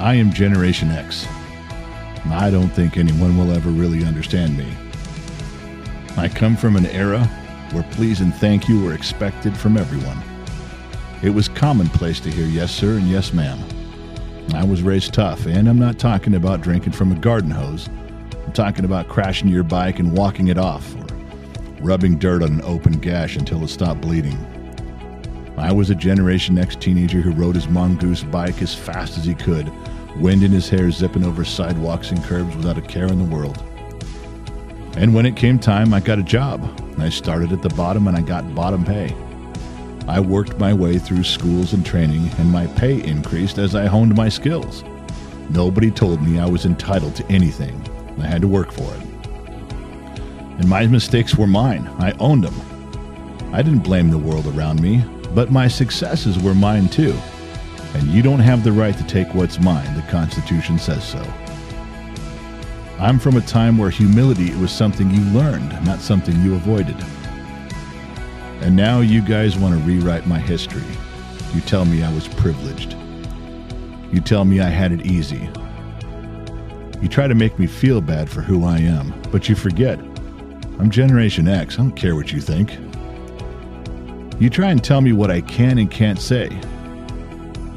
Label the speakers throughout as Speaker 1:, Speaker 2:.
Speaker 1: I am Generation X. I don't think anyone will ever really understand me. I come from an era where please and thank you were expected from everyone. It was commonplace to hear yes, sir, and yes, ma'am. I was raised tough, and I'm not talking about drinking from a garden hose. I'm talking about crashing your bike and walking it off, or rubbing dirt on an open gash until it stopped bleeding. I was a Generation X teenager who rode his mongoose bike as fast as he could, wind in his hair zipping over sidewalks and curbs without a care in the world. And when it came time, I got a job. I started at the bottom and I got bottom pay. I worked my way through schools and training, and my pay increased as I honed my skills. Nobody told me I was entitled to anything. I had to work for it. And my mistakes were mine. I owned them. I didn't blame the world around me, but my successes were mine too. And you don't have the right to take what's mine. The Constitution says so. I'm from a time where humility was something you learned, not something you avoided. And now you guys want to rewrite my history. You tell me I was privileged. You tell me I had it easy. You try to make me feel bad for who I am, but you forget. I'm Generation X. I don't care what you think. You try and tell me what I can and can't say.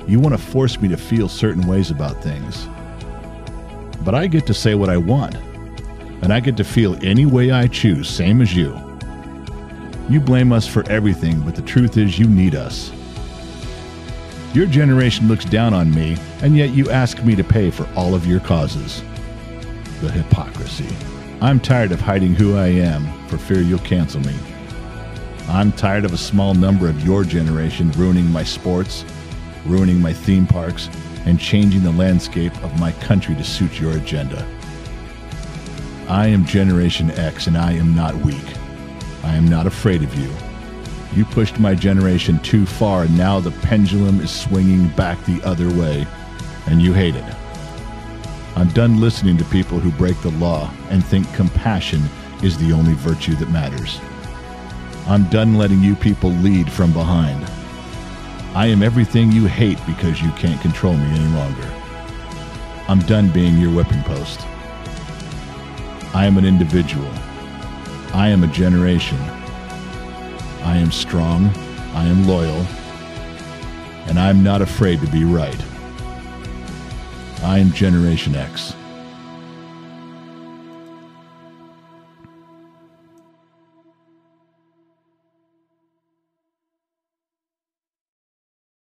Speaker 1: You want to force me to feel certain ways about things. But I get to say what I want, and I get to feel any way I choose, same as you. You blame us for everything, but the truth is, you need us. Your generation looks down on me, and yet you ask me to pay for all of your causes. The hypocrisy. I'm tired of hiding who I am for fear you'll cancel me. I'm tired of a small number of your generation ruining my sports, ruining my theme parks, and changing the landscape of my country to suit your agenda. I am Generation X, and I am not weak. I am not afraid of you. You pushed my generation too far, and now the pendulum is swinging back the other way, and you hate it. I'm done listening to people who break the law and think compassion is the only virtue that matters. I'm done letting you people lead from behind. I am everything you hate because you can't control me any longer. I'm done being your whipping post. I am an individual. I am a generation. I am strong. I am loyal. And I'm not afraid to be right. I am Generation X.